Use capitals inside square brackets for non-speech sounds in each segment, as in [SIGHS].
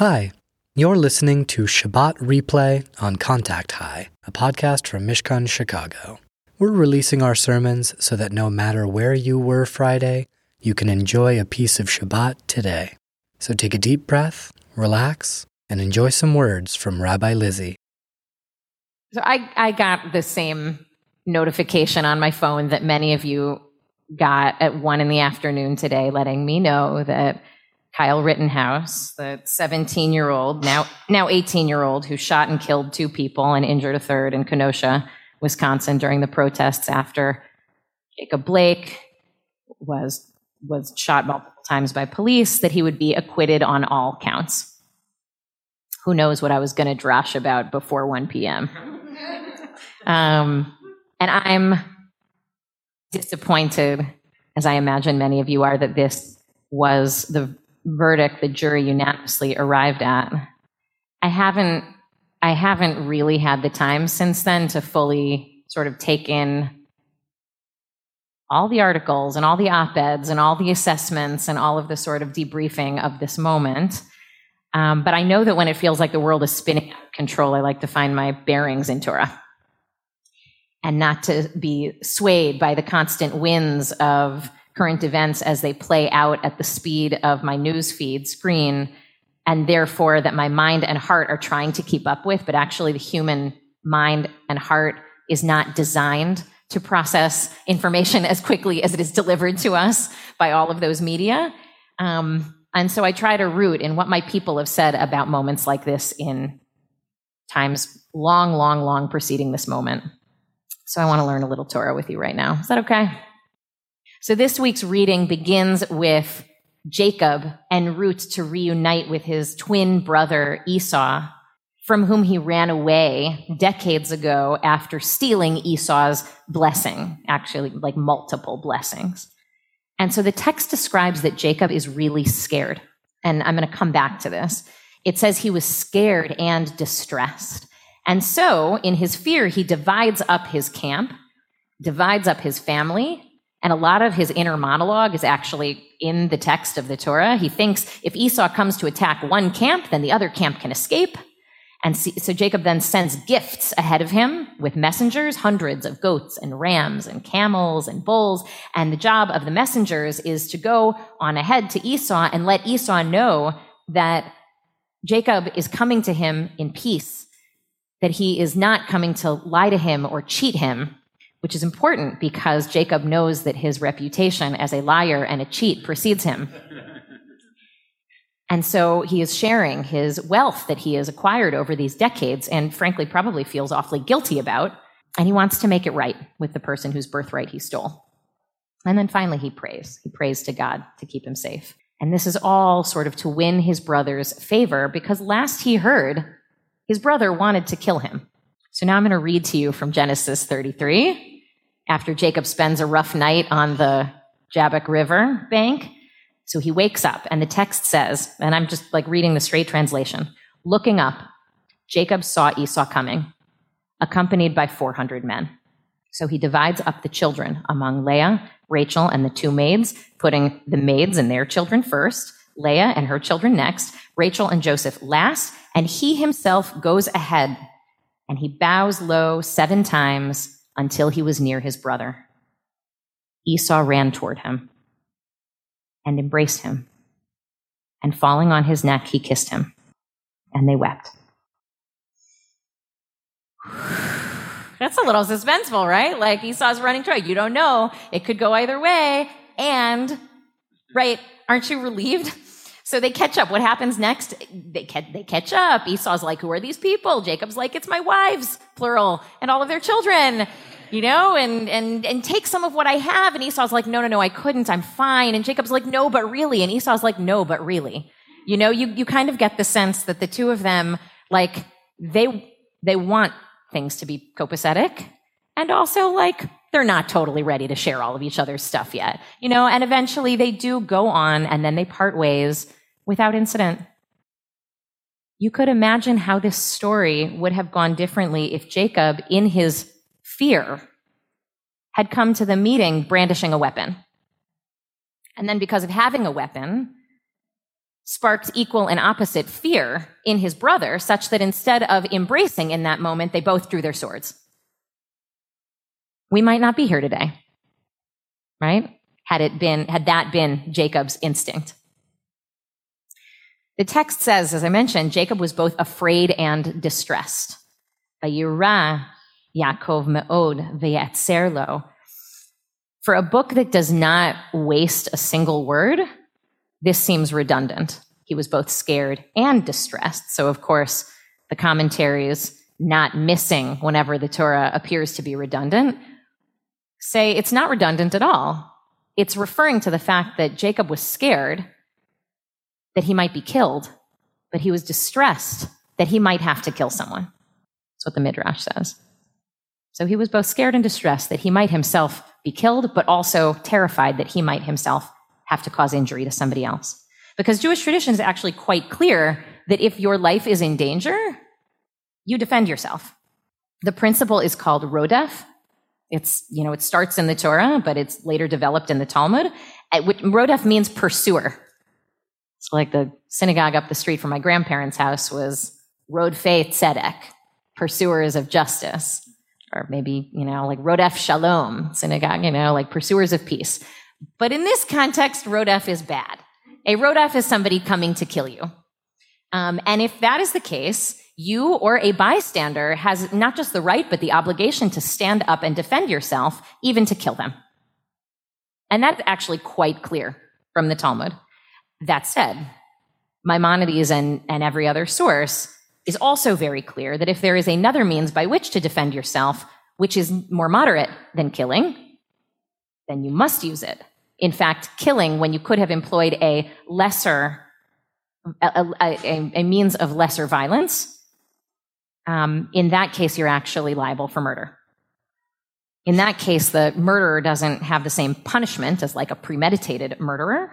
Hi, you're listening to Shabbat Replay on Contact High, a podcast from Mishkan Chicago. We're releasing our sermons so that no matter where you were Friday, you can enjoy a piece of Shabbat today. So take a deep breath, relax, and enjoy some words from Rabbi Lizzie. So I, I got the same notification on my phone that many of you got at one in the afternoon today, letting me know that Kyle Rittenhouse, the 17 year old, now, now 18 year old, who shot and killed two people and injured a third in Kenosha, Wisconsin during the protests after Jacob Blake was, was shot multiple times by police, that he would be acquitted on all counts. Who knows what I was going to drash about before 1 p.m. [LAUGHS] Um, and I'm disappointed, as I imagine many of you are, that this was the verdict the jury unanimously arrived at. I haven't I haven't really had the time since then to fully sort of take in all the articles and all the op-eds and all the assessments and all of the sort of debriefing of this moment. Um, but I know that when it feels like the world is spinning out of control, I like to find my bearings in Torah and not to be swayed by the constant winds of current events as they play out at the speed of my newsfeed screen, and therefore that my mind and heart are trying to keep up with, but actually the human mind and heart is not designed to process information [LAUGHS] as quickly as it is delivered to us by all of those media. Um, and so I try to root in what my people have said about moments like this in times long, long, long preceding this moment. So I want to learn a little Torah with you right now. Is that okay? So this week's reading begins with Jacob en route to reunite with his twin brother Esau, from whom he ran away decades ago after stealing Esau's blessing, actually, like multiple blessings. And so the text describes that Jacob is really scared. And I'm going to come back to this. It says he was scared and distressed. And so, in his fear, he divides up his camp, divides up his family, and a lot of his inner monologue is actually in the text of the Torah. He thinks if Esau comes to attack one camp, then the other camp can escape. And so Jacob then sends gifts ahead of him with messengers, hundreds of goats and rams and camels and bulls. And the job of the messengers is to go on ahead to Esau and let Esau know that Jacob is coming to him in peace that he is not coming to lie to him or cheat him, which is important because Jacob knows that his reputation as a liar and a cheat precedes him. And so he is sharing his wealth that he has acquired over these decades and frankly probably feels awfully guilty about. And he wants to make it right with the person whose birthright he stole. And then finally he prays. He prays to God to keep him safe. And this is all sort of to win his brother's favor because last he heard, his brother wanted to kill him. So now I'm going to read to you from Genesis 33. After Jacob spends a rough night on the Jabbok River bank, so he wakes up, and the text says, and I'm just like reading the straight translation looking up, Jacob saw Esau coming, accompanied by 400 men. So he divides up the children among Leah, Rachel, and the two maids, putting the maids and their children first, Leah and her children next, Rachel and Joseph last, and he himself goes ahead and he bows low seven times until he was near his brother. Esau ran toward him and embraced him. And falling on his neck, he kissed him. And they wept. [SIGHS] That's a little suspenseful, right? Like Esau's running toward you. don't know. It could go either way. And, right, aren't you relieved? [LAUGHS] So they catch up. What happens next? They, catch, they catch up. Esau's like, who are these people? Jacob's like, it's my wives, plural, and all of their children, you know, and, and, and take some of what I have. And Esau's like, no, no, no, I couldn't. I'm fine. And Jacob's like, no, but really. And Esau's like, no, but really. You know, you, you kind of get the sense that the two of them, like, they, they want things to be copacetic and also like they're not totally ready to share all of each other's stuff yet, you know, and eventually they do go on and then they part ways without incident. You could imagine how this story would have gone differently if Jacob, in his fear, had come to the meeting brandishing a weapon. And then, because of having a weapon, sparked equal and opposite fear in his brother, such that instead of embracing in that moment, they both drew their swords. We might not be here today, right? Had it been, had that been Jacob's instinct. The text says, as I mentioned, Jacob was both afraid and distressed. Yaakov me'od lo. For a book that does not waste a single word, this seems redundant. He was both scared and distressed. So, of course, the commentaries not missing whenever the Torah appears to be redundant say it's not redundant at all. It's referring to the fact that Jacob was scared that he might be killed, but he was distressed that he might have to kill someone. That's what the Midrash says. So he was both scared and distressed that he might himself be killed, but also terrified that he might himself have to cause injury to somebody else. Because Jewish tradition is actually quite clear that if your life is in danger, you defend yourself. The principle is called rodef. It's, you know, it starts in the Torah, but it's later developed in the Talmud. Rodef means pursuer. So like the synagogue up the street from my grandparents' house was Rodfei Tzedek, pursuers of justice. Or maybe, you know, like Rodef Shalom, synagogue, you know, like pursuers of peace. But in this context, Rodef is bad. A Rodef is somebody coming to kill you. Um, and if that is the case, you or a bystander has not just the right, but the obligation to stand up and defend yourself, even to kill them. And that's actually quite clear from the Talmud. That said, Maimonides and, and every other source is also very clear that if there is another means by which to defend yourself, which is more moderate than killing, then you must use it in fact, killing when you could have employed a lesser, a, a, a means of lesser violence, um, in that case, you're actually liable for murder. In that case, the murderer doesn't have the same punishment as like a premeditated murderer.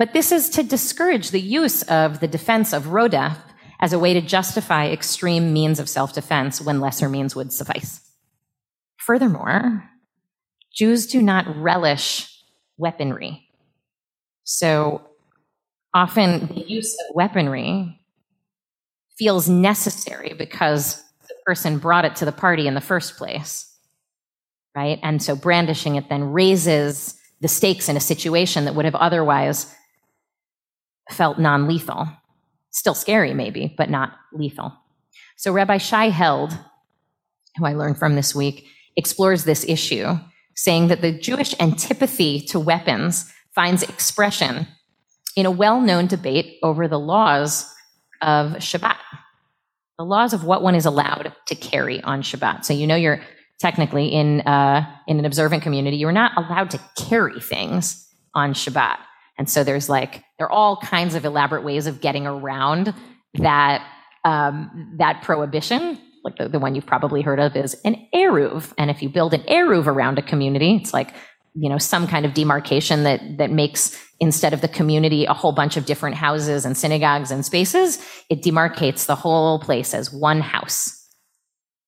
But this is to discourage the use of the defense of rodef as a way to justify extreme means of self defense when lesser means would suffice. Furthermore, Jews do not relish weaponry. So often the use of weaponry feels necessary because the person brought it to the party in the first place. Right? And so brandishing it then raises the stakes in a situation that would have otherwise felt non lethal. Still scary, maybe, but not lethal. So Rabbi Shai Held, who I learned from this week, explores this issue saying that the Jewish antipathy to weapons finds expression in a well known debate over the laws of Shabbat, the laws of what one is allowed to carry on Shabbat. So, you know, you're technically in, uh, in an observant community, you're not allowed to carry things on Shabbat. And so there's like, there are all kinds of elaborate ways of getting around that, um, that prohibition like the, the one you've probably heard of is an eruv. And if you build an eruv around a community, it's like, you know, some kind of demarcation that, that makes instead of the community a whole bunch of different houses and synagogues and spaces, it demarcates the whole place as one house,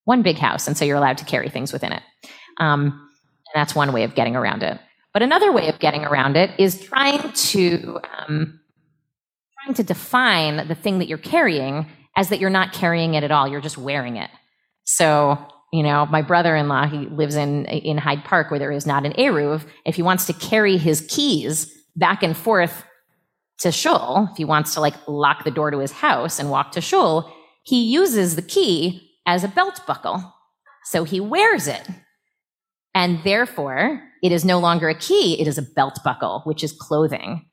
one big house. And so you're allowed to carry things within it. Um, and that's one way of getting around it. But another way of getting around it is trying to, um, trying to define the thing that you're carrying as that you're not carrying it at all. You're just wearing it. So, you know, my brother-in-law, he lives in, in Hyde Park where there is not an Eruv. If he wants to carry his keys back and forth to shul, if he wants to like lock the door to his house and walk to shul, he uses the key as a belt buckle. So he wears it. And therefore, it is no longer a key, it is a belt buckle, which is clothing.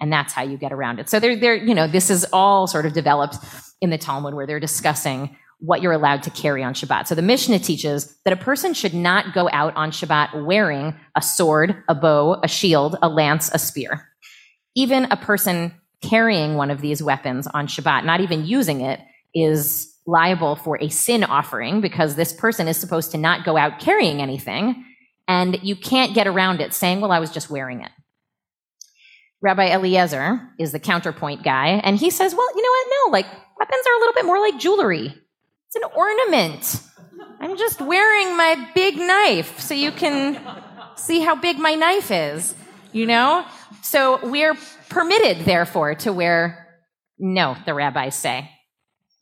And that's how you get around it. So there, there, you know, this is all sort of developed in the Talmud where they're discussing what you're allowed to carry on Shabbat. So the Mishnah teaches that a person should not go out on Shabbat wearing a sword, a bow, a shield, a lance, a spear. Even a person carrying one of these weapons on Shabbat, not even using it, is liable for a sin offering because this person is supposed to not go out carrying anything. And you can't get around it saying, well, I was just wearing it. Rabbi Eliezer is the counterpoint guy, and he says, well, you know what? No, like weapons are a little bit more like jewelry. It's an ornament. I'm just wearing my big knife so you can see how big my knife is, you know? So we're permitted, therefore, to wear No, the rabbis say.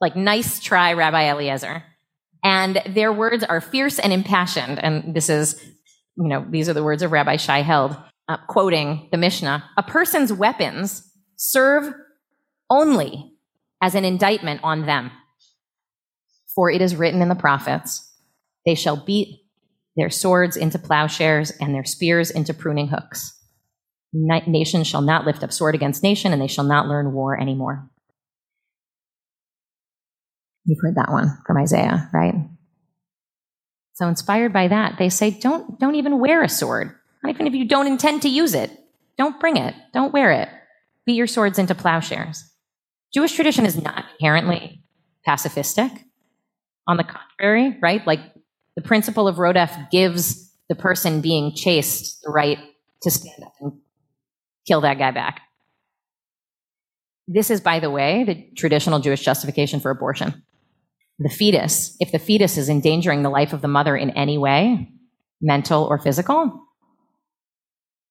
Like, nice try, Rabbi Eliezer. And their words are fierce and impassioned. And this is, you know, these are the words of Rabbi Shai Held, uh, quoting the Mishnah. A person's weapons serve only as an indictment on them. For it is written in the prophets, they shall beat their swords into plowshares and their spears into pruning hooks. Nation shall not lift up sword against nation, and they shall not learn war anymore. You've heard that one from Isaiah, right? So inspired by that, they say, don't, don't even wear a sword. Not even if you don't intend to use it. Don't bring it. Don't wear it. Beat your swords into plowshares. Jewish tradition is not inherently pacifistic. On the contrary, right? Like the principle of Rodef gives the person being chased the right to stand up and kill that guy back. This is, by the way, the traditional Jewish justification for abortion. The fetus, if the fetus is endangering the life of the mother in any way, mental or physical,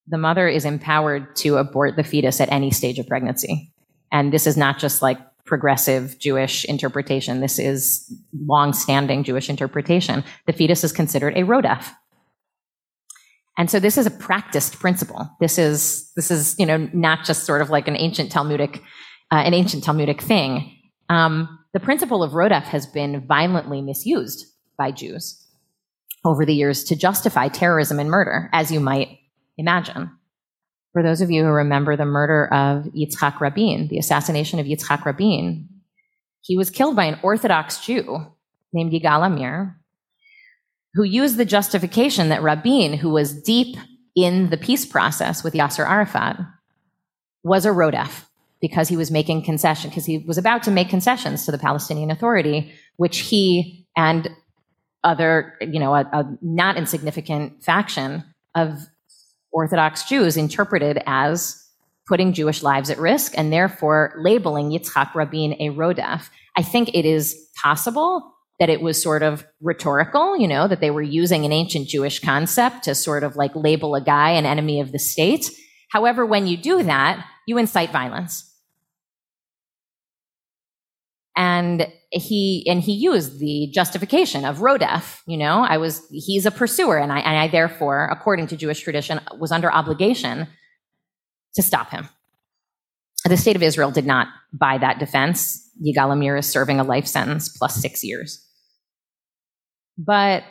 the mother is empowered to abort the fetus at any stage of pregnancy. And this is not just like progressive Jewish interpretation. This is long-standing Jewish interpretation. The fetus is considered a rodef. And so this is a practiced principle. This is, this is, you know, not just sort of like an ancient Talmudic, uh, an ancient Talmudic thing. Um, the principle of rodef has been violently misused by Jews over the years to justify terrorism and murder, as you might imagine. For those of you who remember the murder of Yitzhak Rabin, the assassination of Yitzhak Rabin, he was killed by an Orthodox Jew named Yigal Amir, who used the justification that Rabin, who was deep in the peace process with Yasser Arafat, was a Rodef because he was making concession, because he was about to make concessions to the Palestinian Authority, which he and other, you know, a, a not insignificant faction of Orthodox Jews interpreted as putting Jewish lives at risk and therefore labeling Yitzhak Rabin a Rodef. I think it is possible that it was sort of rhetorical, you know, that they were using an ancient Jewish concept to sort of like label a guy an enemy of the state. However, when you do that, you incite violence. And he and he used the justification of rodef you know? I was he's a pursuer and i and i therefore according to jewish tradition was under obligation to stop him. The state of israel did not buy that defense. Yigal amir is serving a life sentence plus six years. But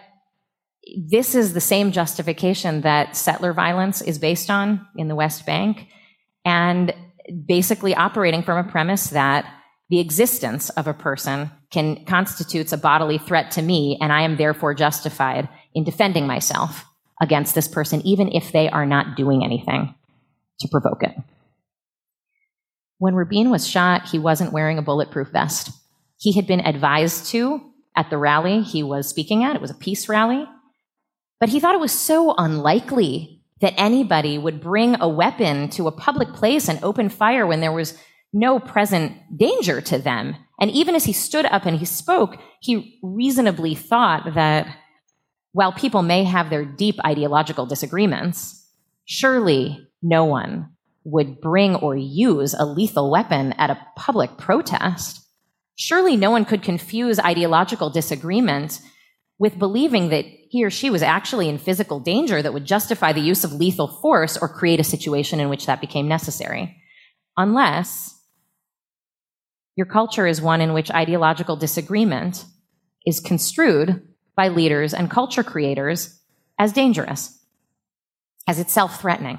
this is the same justification that settler violence is based on in the west bank and basically operating from a premise that the existence of a person can constitutes a bodily threat to me, and I am therefore justified in defending myself against this person, even if they are not doing anything to provoke it. When Rabin was shot, he wasn't wearing a bulletproof vest. He had been advised to at the rally he was speaking at. It was a peace rally. But he thought it was so unlikely that anybody would bring a weapon to a public place and open fire when there was no present danger to them. And even as he stood up and he spoke, he reasonably thought that while people may have their deep ideological disagreements, surely no one would bring or use a lethal weapon at a public protest. Surely no one could confuse ideological disagreement with believing that he or she was actually in physical danger that would justify the use of lethal force or create a situation in which that became necessary. Unless your culture is one in which ideological disagreement is construed by leaders and culture creators as dangerous, as it's self threatening.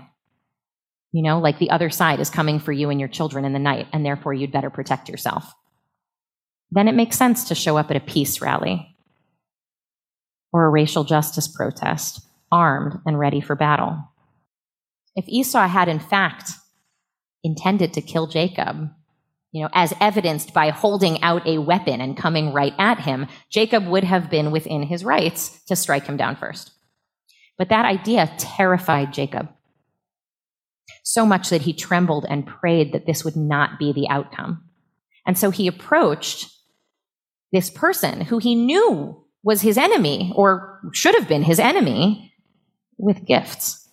You know, like the other side is coming for you and your children in the night, and therefore you'd better protect yourself. Then it makes sense to show up at a peace rally or a racial justice protest, armed and ready for battle. If Esau had in fact intended to kill Jacob, you know, as evidenced by holding out a weapon and coming right at him, Jacob would have been within his rights to strike him down first. But that idea terrified Jacob so much that he trembled and prayed that this would not be the outcome. And so he approached this person who he knew was his enemy or should have been his enemy with gifts.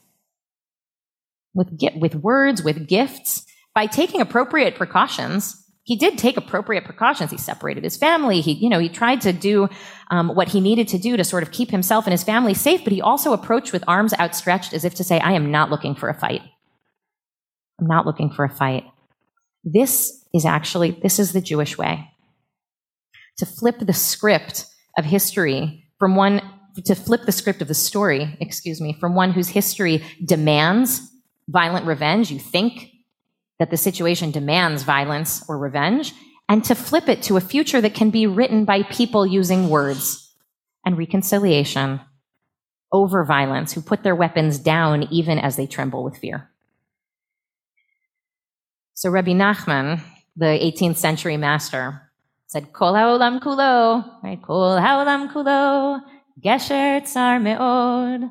With, with words, with gifts, by taking appropriate precautions, he did take appropriate precautions. He separated his family. He, you know, he tried to do um, what he needed to do to sort of keep himself and his family safe, but he also approached with arms outstretched as if to say, I am not looking for a fight. I'm not looking for a fight. This is actually, this is the Jewish way. To flip the script of history from one, to flip the script of the story, excuse me, from one whose history demands violent revenge. You think that the situation demands violence or revenge, and to flip it to a future that can be written by people using words and reconciliation over violence, who put their weapons down even as they tremble with fear. So Rabbi Nachman, the 18th century master, said, Kol haolam kulo, right? Kol haolam kulo, gesher tsar me'od.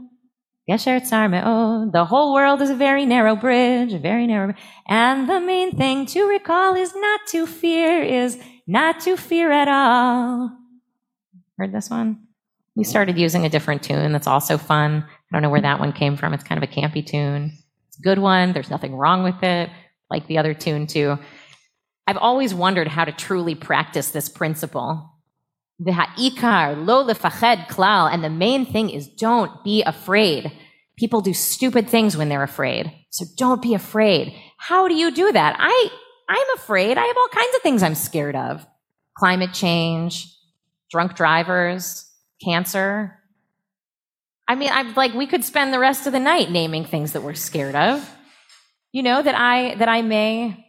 Gesher Tsar Me'od. The whole world is a very narrow bridge, a very narrow. And the main thing to recall is not to fear, is not to fear at all. Heard this one? We started using a different tune that's also fun. I don't know where that one came from. It's kind of a campy tune. It's a good one. There's nothing wrong with it, like the other tune too. I've always wondered how to truly practice this principle. The ha'ikar, lo lefached klal. And the main thing is don't be afraid. People do stupid things when they're afraid. So don't be afraid. How do you do that? I, I'm afraid. I have all kinds of things I'm scared of. Climate change, drunk drivers, cancer. I mean, I'm like, we could spend the rest of the night naming things that we're scared of. You know, that I, that I may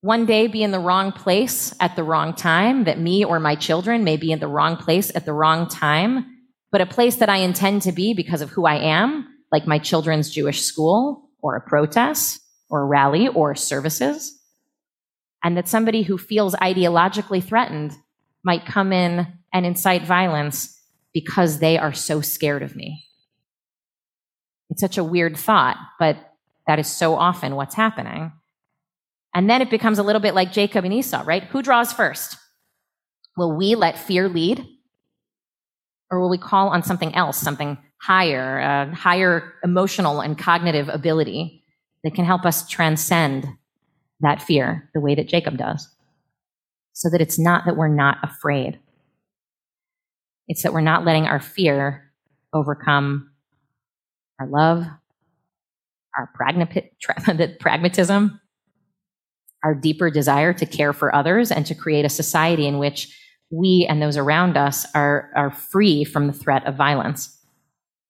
one day be in the wrong place at the wrong time, that me or my children may be in the wrong place at the wrong time, but a place that I intend to be because of who I am, like my children's Jewish school or a protest or a rally or services. And that somebody who feels ideologically threatened might come in and incite violence because they are so scared of me. It's such a weird thought, but that is so often what's happening. And then it becomes a little bit like Jacob and Esau, right? Who draws first? Will we let fear lead? Or will we call on something else, something higher, a higher emotional and cognitive ability that can help us transcend that fear the way that Jacob does? So that it's not that we're not afraid. It's that we're not letting our fear overcome our love, our [LAUGHS] [LAUGHS] pragmatism, our deeper desire to care for others and to create a society in which we and those around us are, are free from the threat of violence,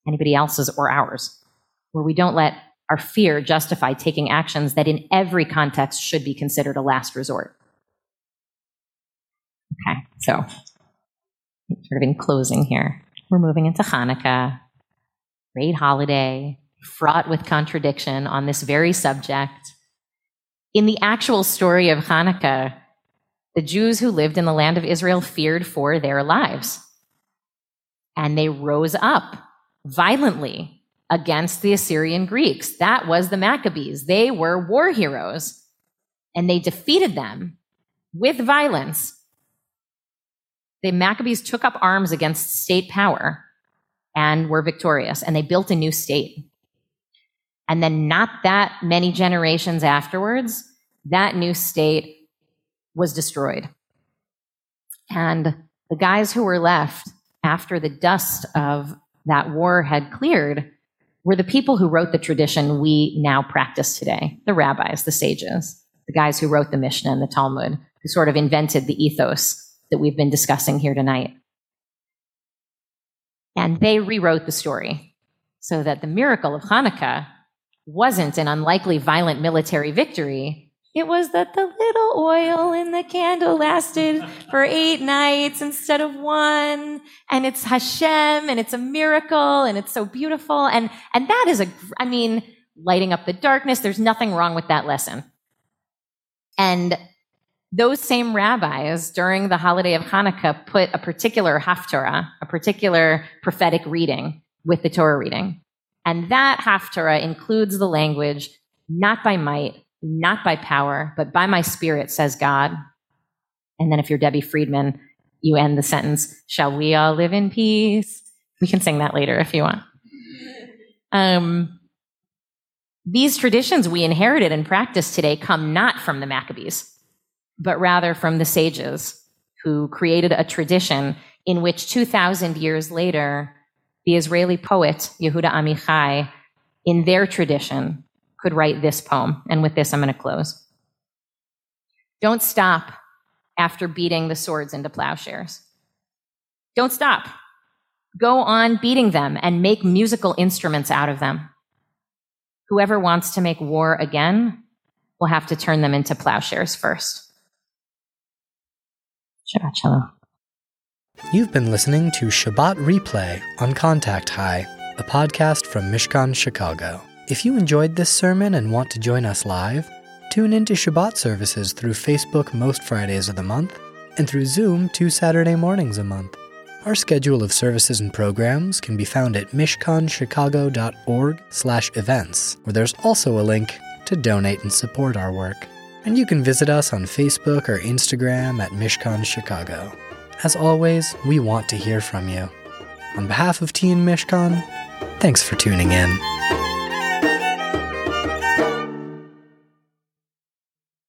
anybody else's or ours, where we don't let our fear justify taking actions that in every context should be considered a last resort. Okay, so sort of in closing here, we're moving into Hanukkah, great holiday, fraught with contradiction on this very subject. In the actual story of Hanukkah, the Jews who lived in the land of Israel feared for their lives. And they rose up violently against the Assyrian Greeks. That was the Maccabees. They were war heroes. And they defeated them with violence. The Maccabees took up arms against state power and were victorious. And they built a new state. And then, not that many generations afterwards, that new state was destroyed. And the guys who were left after the dust of that war had cleared were the people who wrote the tradition we now practice today the rabbis, the sages, the guys who wrote the Mishnah and the Talmud, who sort of invented the ethos that we've been discussing here tonight. And they rewrote the story so that the miracle of Hanukkah wasn't an unlikely violent military victory. It was that the little oil in the candle lasted for eight nights instead of one. And it's Hashem and it's a miracle and it's so beautiful. And, and that is a, I mean, lighting up the darkness. There's nothing wrong with that lesson. And those same rabbis during the holiday of Hanukkah put a particular haftarah, a particular prophetic reading with the Torah reading. And that Haftarah includes the language, not by might, not by power, but by my spirit, says God. And then if you're Debbie Friedman, you end the sentence, shall we all live in peace? We can sing that later if you want. Um, these traditions we inherited and practice today come not from the Maccabees. but rather from the sages who created a tradition in which 2,000 years later, the Israeli poet Yehuda Amichai, in their tradition, could write this poem. And with this, I'm going to close. Don't stop after beating the swords into plowshares. Don't stop. Go on beating them and make musical instruments out of them. Whoever wants to make war again will have to turn them into plowshares first. Shabbat Shalom. You've been listening to Shabbat Replay on Contact High, a podcast from Mishkan Chicago. If you enjoyed this sermon and want to join us live, tune into Shabbat services through Facebook most Fridays of the month and through Zoom two Saturday mornings a month. Our schedule of services and programs can be found at mishkanchicago.org/events, where there's also a link to donate and support our work. And you can visit us on Facebook or Instagram at Mishkan Chicago. As always, we want to hear from you. On behalf of Team Mishkan, thanks for tuning in.